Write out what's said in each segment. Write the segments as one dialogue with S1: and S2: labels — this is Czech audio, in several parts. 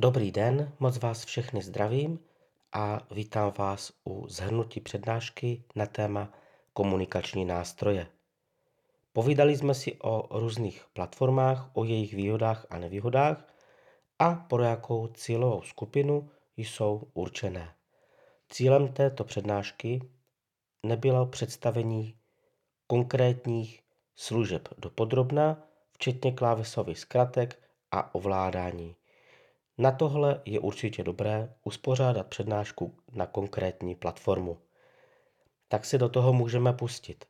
S1: Dobrý den, moc vás všechny zdravím a vítám vás u zhrnutí přednášky na téma komunikační nástroje. Povídali jsme si o různých platformách, o jejich výhodách a nevýhodách a pro jakou cílovou skupinu jsou určené. Cílem této přednášky nebylo představení konkrétních služeb dopodrobna, včetně klávesových zkratek a ovládání. Na tohle je určitě dobré uspořádat přednášku na konkrétní platformu. Tak se do toho můžeme pustit.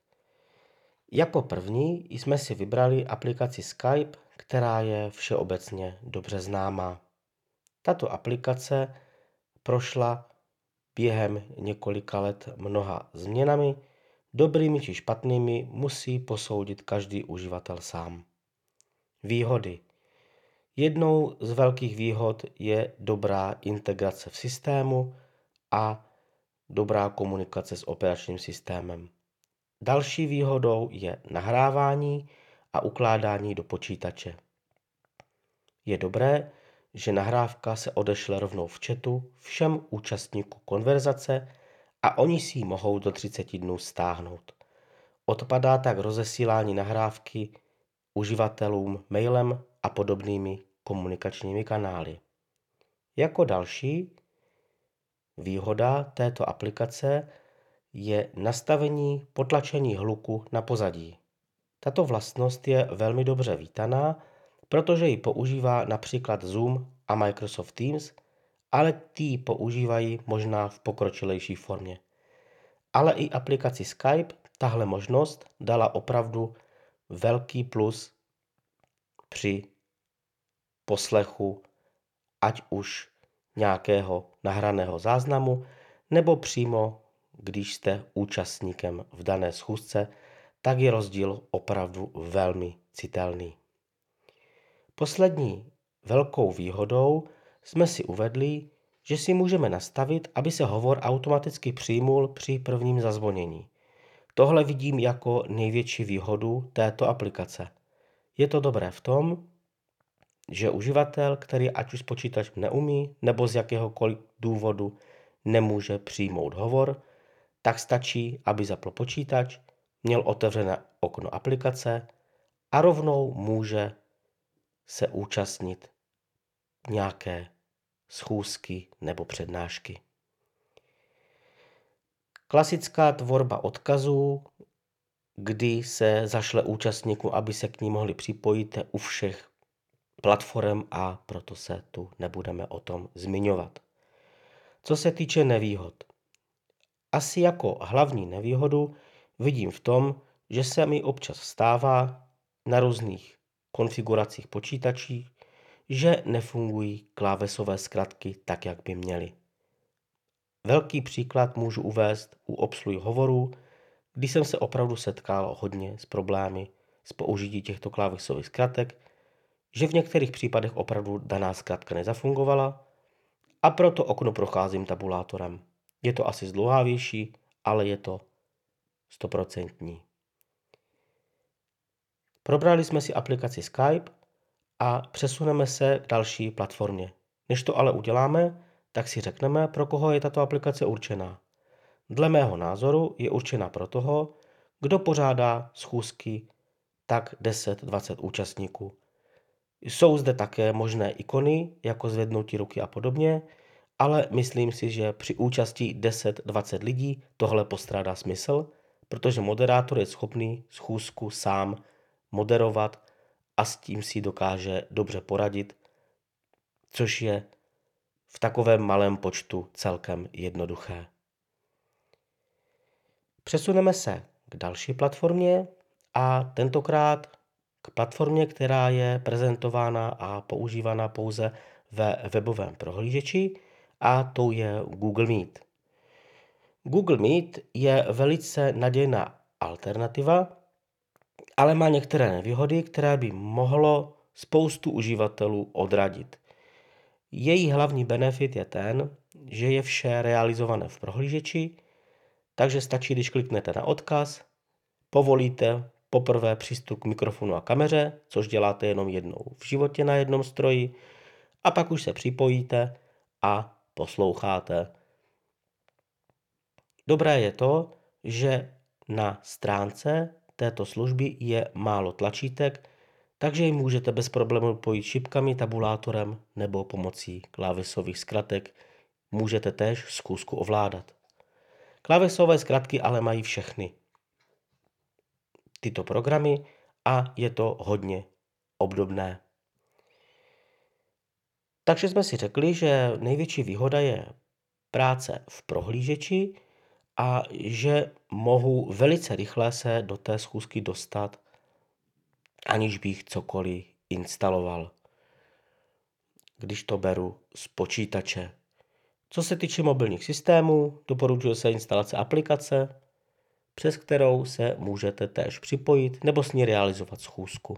S1: Jako první jsme si vybrali aplikaci Skype, která je všeobecně dobře známá. Tato aplikace prošla během několika let mnoha změnami, dobrými či špatnými musí posoudit každý uživatel sám. Výhody. Jednou z velkých výhod je dobrá integrace v systému a dobrá komunikace s operačním systémem. Další výhodou je nahrávání a ukládání do počítače. Je dobré, že nahrávka se odešle rovnou v chatu všem účastníkům konverzace a oni si ji mohou do 30 dnů stáhnout. Odpadá tak rozesílání nahrávky uživatelům mailem a podobnými komunikačními kanály. Jako další výhoda této aplikace je nastavení potlačení hluku na pozadí. Tato vlastnost je velmi dobře vítaná, protože ji používá například Zoom a Microsoft Teams, ale ty používají možná v pokročilejší formě. Ale i aplikaci Skype tahle možnost dala opravdu velký plus při poslechu ať už nějakého nahraného záznamu, nebo přímo, když jste účastníkem v dané schůzce, tak je rozdíl opravdu velmi citelný. Poslední velkou výhodou jsme si uvedli, že si můžeme nastavit, aby se hovor automaticky přijmul při prvním zazvonění. Tohle vidím jako největší výhodu této aplikace. Je to dobré v tom, že uživatel, který ať už počítač neumí nebo z jakéhokoliv důvodu nemůže přijmout hovor, tak stačí, aby zapl počítač, měl otevřené okno aplikace a rovnou může se účastnit nějaké schůzky nebo přednášky. Klasická tvorba odkazů, kdy se zašle účastníkům, aby se k ní mohli připojit u všech platform a proto se tu nebudeme o tom zmiňovat. Co se týče nevýhod. Asi jako hlavní nevýhodu vidím v tom, že se mi občas stává na různých konfiguracích počítačí, že nefungují klávesové zkratky tak, jak by měly. Velký příklad můžu uvést u obsluhy hovorů, kdy jsem se opravdu setkal hodně s problémy s použití těchto klávesových zkratek, že v některých případech opravdu daná zkratka nezafungovala a proto okno procházím tabulátorem. Je to asi zdlouhavější, ale je to stoprocentní. Probrali jsme si aplikaci Skype a přesuneme se k další platformě. Než to ale uděláme, tak si řekneme, pro koho je tato aplikace určená. Dle mého názoru je určena pro toho, kdo pořádá schůzky tak 10-20 účastníků. Jsou zde také možné ikony, jako zvednutí ruky a podobně, ale myslím si, že při účasti 10-20 lidí tohle postrádá smysl, protože moderátor je schopný schůzku sám moderovat a s tím si dokáže dobře poradit, což je v takovém malém počtu celkem jednoduché. Přesuneme se k další platformě a tentokrát platformě, která je prezentována a používána pouze ve webovém prohlížeči a to je Google Meet. Google Meet je velice nadějná alternativa, ale má některé nevýhody, které by mohlo spoustu uživatelů odradit. Její hlavní benefit je ten, že je vše realizované v prohlížeči, takže stačí, když kliknete na odkaz, povolíte poprvé přístup k mikrofonu a kameře, což děláte jenom jednou v životě na jednom stroji a pak už se připojíte a posloucháte. Dobré je to, že na stránce této služby je málo tlačítek, takže ji můžete bez problémů pojít šipkami, tabulátorem nebo pomocí klávesových zkratek. Můžete též zkusku ovládat. Klávesové zkratky ale mají všechny tyto programy a je to hodně obdobné. Takže jsme si řekli, že největší výhoda je práce v prohlížeči a že mohu velice rychle se do té schůzky dostat, aniž bych cokoliv instaloval, když to beru z počítače. Co se týče mobilních systémů, doporučuje se instalace aplikace, přes kterou se můžete též připojit nebo s ní realizovat schůzku.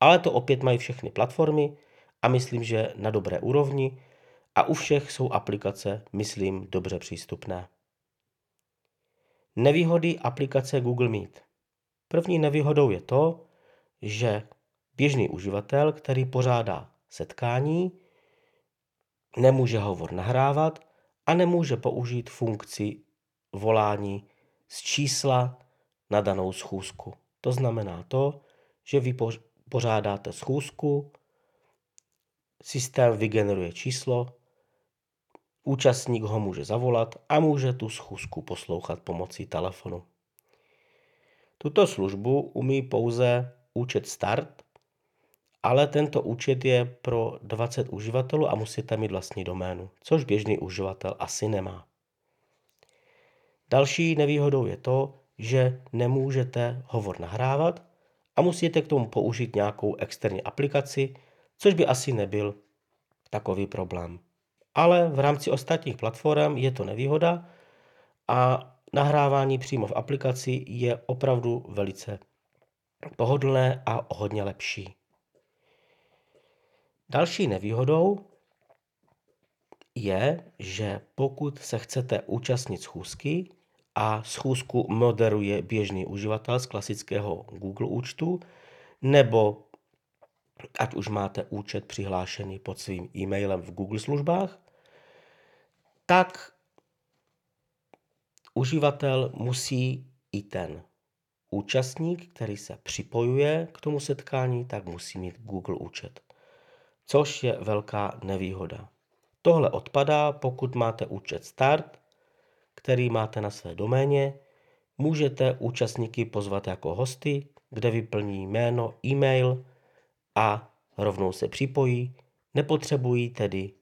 S1: Ale to opět mají všechny platformy a myslím, že na dobré úrovni a u všech jsou aplikace, myslím, dobře přístupné. Nevýhody aplikace Google Meet. První nevýhodou je to, že běžný uživatel, který pořádá setkání, nemůže hovor nahrávat a nemůže použít funkci volání z čísla na danou schůzku. To znamená to, že vy pořádáte schůzku, systém vygeneruje číslo, účastník ho může zavolat a může tu schůzku poslouchat pomocí telefonu. Tuto službu umí pouze účet Start, ale tento účet je pro 20 uživatelů a musíte mít vlastní doménu, což běžný uživatel asi nemá. Další nevýhodou je to, že nemůžete hovor nahrávat a musíte k tomu použít nějakou externí aplikaci, což by asi nebyl takový problém. Ale v rámci ostatních platform je to nevýhoda a nahrávání přímo v aplikaci je opravdu velice pohodlné a hodně lepší. Další nevýhodou je, že pokud se chcete účastnit schůzky, a schůzku moderuje běžný uživatel z klasického Google účtu, nebo ať už máte účet přihlášený pod svým e-mailem v Google službách, tak uživatel musí i ten účastník, který se připojuje k tomu setkání, tak musí mít Google účet. Což je velká nevýhoda. Tohle odpadá, pokud máte účet Start který máte na své doméně, můžete účastníky pozvat jako hosty, kde vyplní jméno, e-mail a rovnou se připojí. Nepotřebují tedy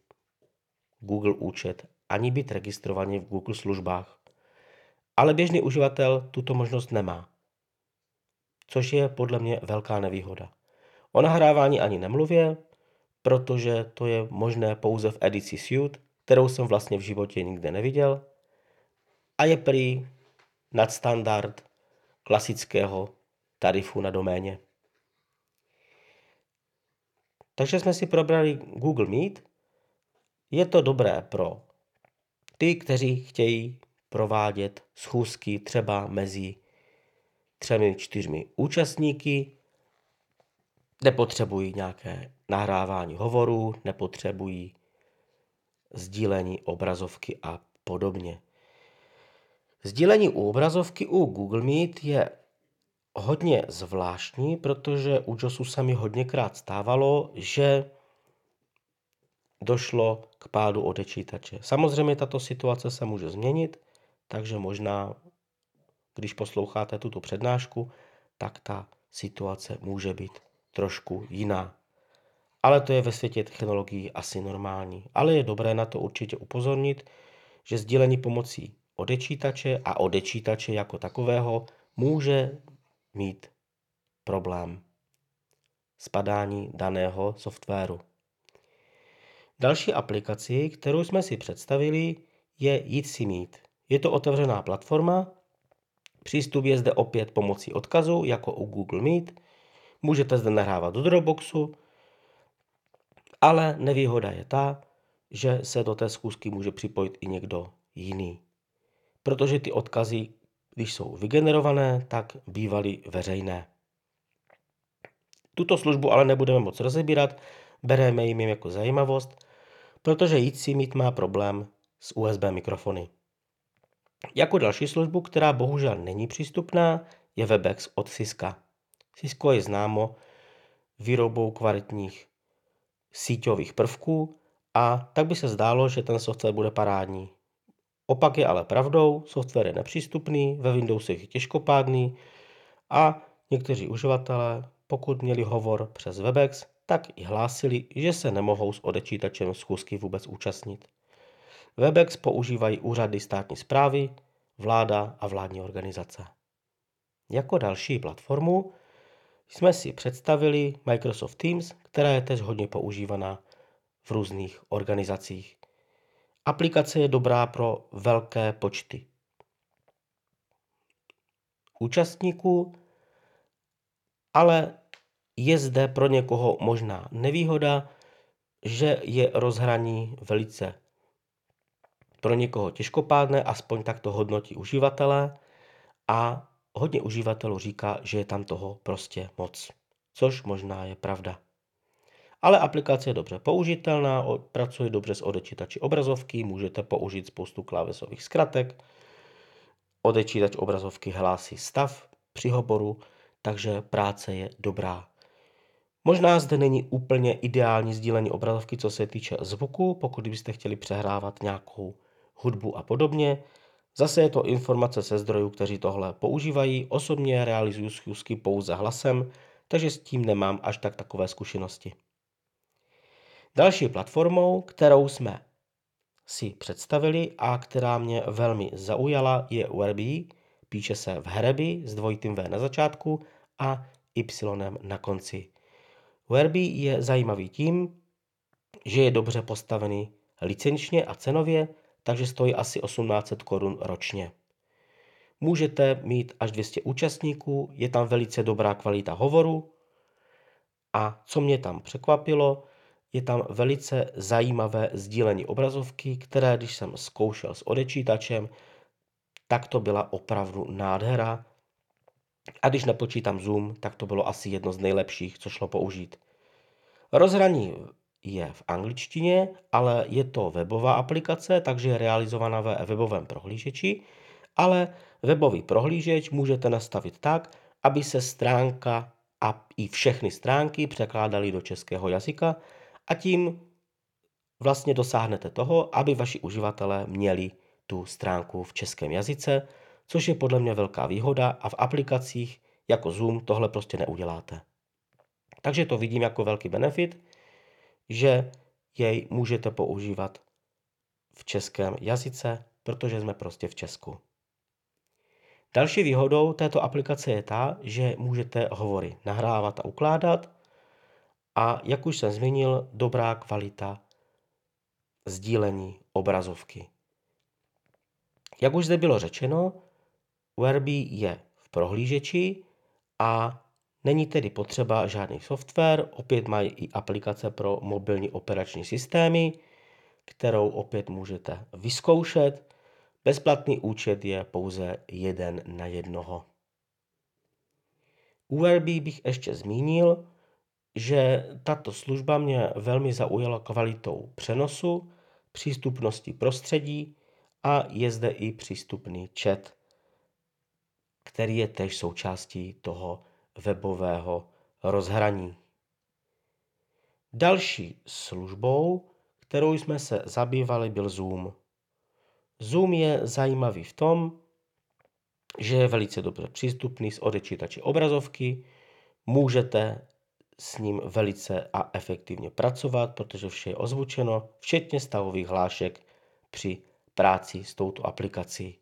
S1: Google účet ani být registrovaní v Google službách. Ale běžný uživatel tuto možnost nemá, což je podle mě velká nevýhoda. O nahrávání ani nemluvě, protože to je možné pouze v edici Suite, kterou jsem vlastně v životě nikde neviděl a je prý nadstandard klasického tarifu na doméně. Takže jsme si probrali Google Meet. Je to dobré pro ty, kteří chtějí provádět schůzky třeba mezi třemi, čtyřmi účastníky, nepotřebují nějaké nahrávání hovorů, nepotřebují sdílení obrazovky a podobně. Sdílení u obrazovky u Google Meet je hodně zvláštní, protože u JOSu se mi hodněkrát stávalo, že došlo k pádu odečítače. Samozřejmě tato situace se může změnit, takže možná, když posloucháte tuto přednášku, tak ta situace může být trošku jiná. Ale to je ve světě technologií asi normální. Ale je dobré na to určitě upozornit, že sdílení pomocí odečítače a odečítače jako takového může mít problém spadání daného softwaru. Další aplikací, kterou jsme si představili, je Jitsi Meet. Je to otevřená platforma, přístup je zde opět pomocí odkazu, jako u Google Meet. Můžete zde nahrávat do Dropboxu, ale nevýhoda je ta, že se do té zkusky může připojit i někdo jiný protože ty odkazy, když jsou vygenerované, tak bývaly veřejné. Tuto službu ale nebudeme moc rozebírat, bereme jim jako zajímavost, protože Jitsi mít má problém s USB mikrofony. Jako další službu, která bohužel není přístupná, je Webex od Cisco. Cisco je známo výrobou kvalitních síťových prvků a tak by se zdálo, že ten software bude parádní. Opak je ale pravdou, software je nepřístupný, ve Windowsech je těžkopádný a někteří uživatelé, pokud měli hovor přes Webex, tak i hlásili, že se nemohou s odečítačem schůzky vůbec účastnit. Webex používají úřady státní zprávy, vláda a vládní organizace. Jako další platformu jsme si představili Microsoft Teams, která je teď hodně používaná v různých organizacích. Aplikace je dobrá pro velké počty účastníků, ale je zde pro někoho možná nevýhoda, že je rozhraní velice pro někoho těžkopádné, aspoň tak to hodnotí uživatelé a hodně uživatelů říká, že je tam toho prostě moc, což možná je pravda. Ale aplikace je dobře použitelná, pracuje dobře s odečítači obrazovky, můžete použít spoustu klávesových zkratek, odečítač obrazovky hlásí stav při hovoru, takže práce je dobrá. Možná zde není úplně ideální sdílení obrazovky, co se týče zvuku, pokud byste chtěli přehrávat nějakou hudbu a podobně. Zase je to informace se zdrojů, kteří tohle používají. Osobně realizuju schůzky pouze hlasem, takže s tím nemám až tak takové zkušenosti. Další platformou, kterou jsme si představili a která mě velmi zaujala, je URB. Píše se v Hereby s dvojitým V na začátku a Y na konci. URB je zajímavý tím, že je dobře postavený licenčně a cenově, takže stojí asi 1800 korun ročně. Můžete mít až 200 účastníků, je tam velice dobrá kvalita hovoru a co mě tam překvapilo, je tam velice zajímavé sdílení obrazovky, které když jsem zkoušel s odečítačem, tak to byla opravdu nádhera. A když nepočítám Zoom, tak to bylo asi jedno z nejlepších, co šlo použít. Rozhraní je v angličtině, ale je to webová aplikace, takže je realizovaná ve webovém prohlížeči, ale webový prohlížeč můžete nastavit tak, aby se stránka a i všechny stránky překládaly do českého jazyka a tím vlastně dosáhnete toho, aby vaši uživatelé měli tu stránku v českém jazyce, což je podle mě velká výhoda a v aplikacích jako Zoom tohle prostě neuděláte. Takže to vidím jako velký benefit, že jej můžete používat v českém jazyce, protože jsme prostě v Česku. Další výhodou této aplikace je ta, že můžete hovory nahrávat a ukládat a jak už jsem zmínil, dobrá kvalita sdílení obrazovky. Jak už zde bylo řečeno, Werby je v prohlížeči a není tedy potřeba žádný software, opět mají i aplikace pro mobilní operační systémy, kterou opět můžete vyzkoušet. Bezplatný účet je pouze jeden na jednoho. U Werby bych ještě zmínil, že tato služba mě velmi zaujala kvalitou přenosu, přístupností prostředí a je zde i přístupný chat, který je též součástí toho webového rozhraní. Další službou, kterou jsme se zabývali, byl Zoom. Zoom je zajímavý v tom, že je velice dobře přístupný s odečítači obrazovky, můžete s ním velice a efektivně pracovat, protože vše je ozvučeno, včetně stavových hlášek při práci s touto aplikací.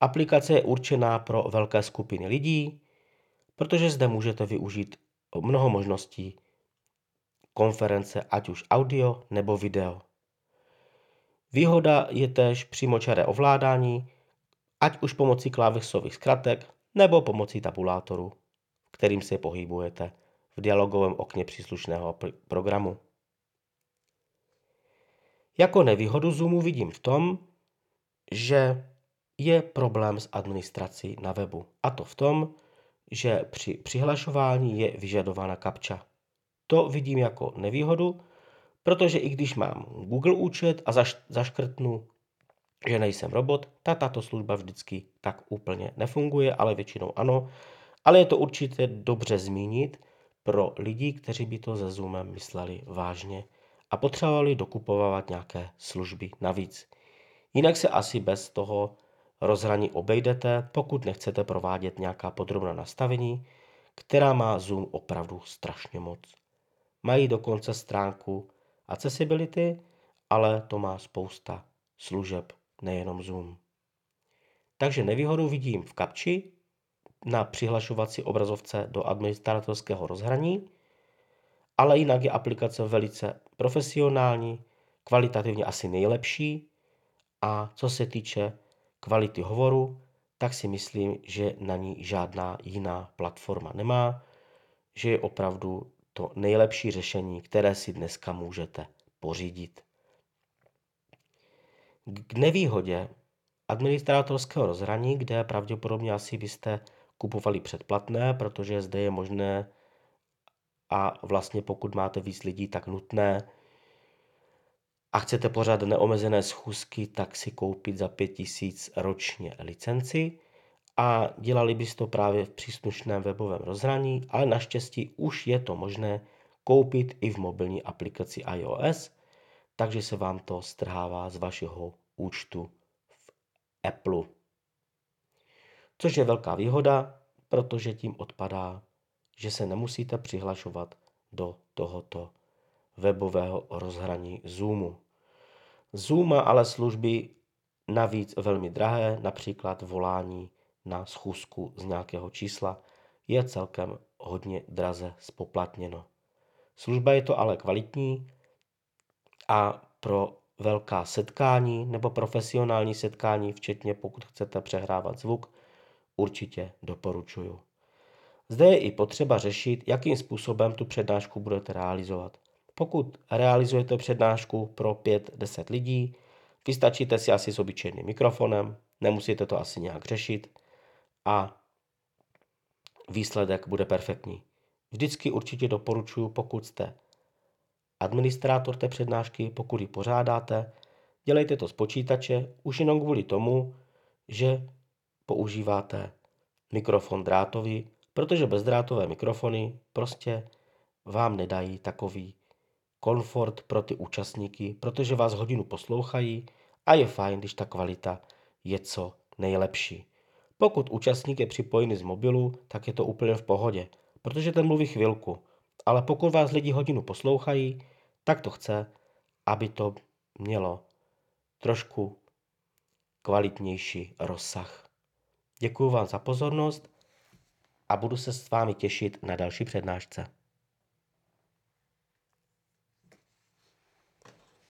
S1: Aplikace je určená pro velké skupiny lidí, protože zde můžete využít mnoho možností konference, ať už audio nebo video. Výhoda je též přímočaré ovládání, ať už pomocí klávesových zkratek nebo pomocí tabulátoru, kterým se pohybujete v dialogovém okně příslušného programu. Jako nevýhodu Zoomu vidím v tom, že je problém s administrací na webu. A to v tom, že při přihlašování je vyžadována kapča. To vidím jako nevýhodu, protože i když mám Google účet a zaš, zaškrtnu, že nejsem robot, tak tato služba vždycky tak úplně nefunguje, ale většinou ano. Ale je to určitě dobře zmínit pro lidi, kteří by to se Zoomem mysleli vážně a potřebovali dokupovat nějaké služby navíc. Jinak se asi bez toho rozhraní obejdete, pokud nechcete provádět nějaká podrobná nastavení, která má Zoom opravdu strašně moc. Mají dokonce stránku accessibility, ale to má spousta služeb, nejenom Zoom. Takže nevýhodu vidím v kapči na přihlašovací obrazovce do administrátorského rozhraní, ale jinak je aplikace velice profesionální, kvalitativně asi nejlepší a co se týče kvality hovoru, tak si myslím, že na ní žádná jiná platforma nemá, že je opravdu to nejlepší řešení, které si dneska můžete pořídit. K nevýhodě administrátorského rozhraní, kde pravděpodobně asi byste kupovali předplatné, protože zde je možné a vlastně pokud máte víc lidí, tak nutné a chcete pořád neomezené schůzky, tak si koupit za 5000 ročně licenci a dělali byste to právě v příslušném webovém rozhraní, ale naštěstí už je to možné koupit i v mobilní aplikaci iOS, takže se vám to strhává z vašeho účtu v Apple. Což je velká výhoda, protože tím odpadá, že se nemusíte přihlašovat do tohoto webového rozhraní Zoomu. Zoom má ale služby navíc velmi drahé, například volání na schůzku z nějakého čísla je celkem hodně draze spoplatněno. Služba je to ale kvalitní a pro velká setkání nebo profesionální setkání, včetně pokud chcete přehrávat zvuk, určitě doporučuju. Zde je i potřeba řešit, jakým způsobem tu přednášku budete realizovat. Pokud realizujete přednášku pro 5-10 lidí, vystačíte si asi s obyčejným mikrofonem, nemusíte to asi nějak řešit a výsledek bude perfektní. Vždycky určitě doporučuji, pokud jste administrátor té přednášky, pokud ji pořádáte, dělejte to z počítače, už jenom kvůli tomu, že používáte mikrofon drátový, protože bezdrátové mikrofony prostě vám nedají takový komfort pro ty účastníky, protože vás hodinu poslouchají a je fajn, když ta kvalita je co nejlepší. Pokud účastník je připojený z mobilu, tak je to úplně v pohodě, protože ten mluví chvilku. Ale pokud vás lidi hodinu poslouchají, tak to chce, aby to mělo trošku kvalitnější rozsah. Děkuji vám za pozornost a budu se s vámi těšit na další přednášce.